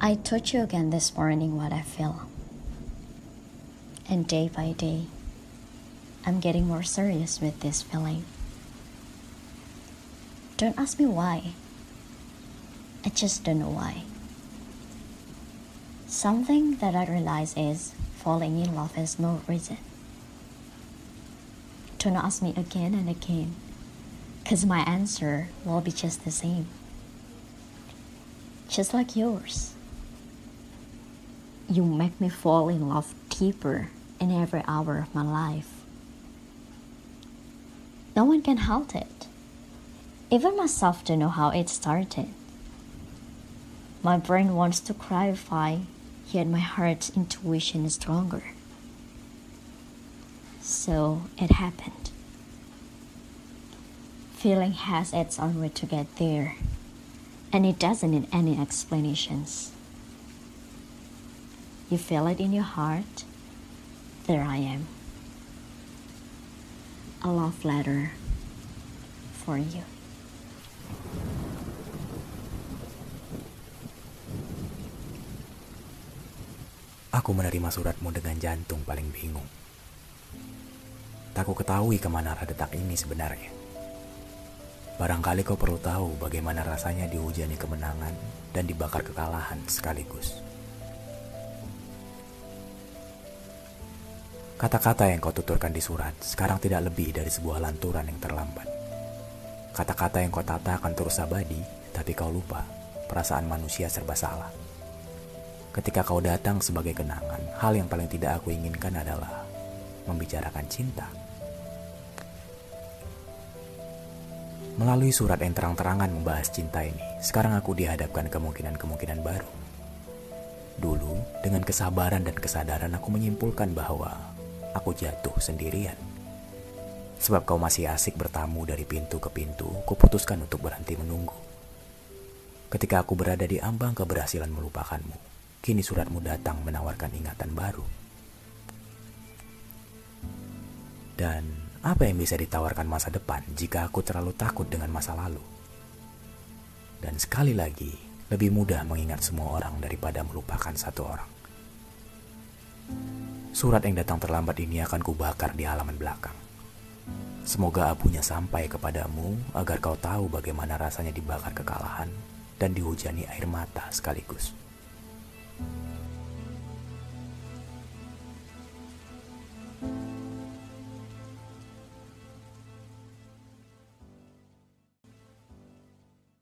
I told you again this morning what I feel. And day by day, I'm getting more serious with this feeling. Don't ask me why. I just don't know why. Something that I realize is falling in love has no reason. Don't ask me again and again, because my answer will be just the same. Just like yours. You make me fall in love deeper in every hour of my life. No one can halt it. Even myself don't know how it started. My brain wants to clarify, yet my heart's intuition is stronger. So it happened. Feeling has its own way to get there, and it doesn't need any explanations. You feel it in your heart, there I am. A love letter for you. Aku menerima suratmu dengan jantung paling bingung. Tak ku ketahui ke mana arah detak ini sebenarnya. Barangkali kau perlu tahu bagaimana rasanya dihujani kemenangan dan dibakar kekalahan sekaligus. Kata-kata yang kau tuturkan di surat sekarang tidak lebih dari sebuah lanturan yang terlambat. Kata-kata yang kau tata akan terus abadi, tapi kau lupa perasaan manusia serba salah. Ketika kau datang sebagai kenangan, hal yang paling tidak aku inginkan adalah membicarakan cinta. Melalui surat yang terang-terangan membahas cinta ini, sekarang aku dihadapkan kemungkinan-kemungkinan baru. Dulu, dengan kesabaran dan kesadaran aku menyimpulkan bahwa aku jatuh sendirian. Sebab kau masih asik bertamu dari pintu ke pintu, kuputuskan untuk berhenti menunggu. Ketika aku berada di ambang keberhasilan melupakanmu, kini suratmu datang menawarkan ingatan baru. Dan apa yang bisa ditawarkan masa depan jika aku terlalu takut dengan masa lalu? Dan sekali lagi, lebih mudah mengingat semua orang daripada melupakan satu orang. Surat yang datang terlambat ini akan kubakar di halaman belakang. Semoga abunya sampai kepadamu agar kau tahu bagaimana rasanya dibakar kekalahan dan dihujani air mata sekaligus.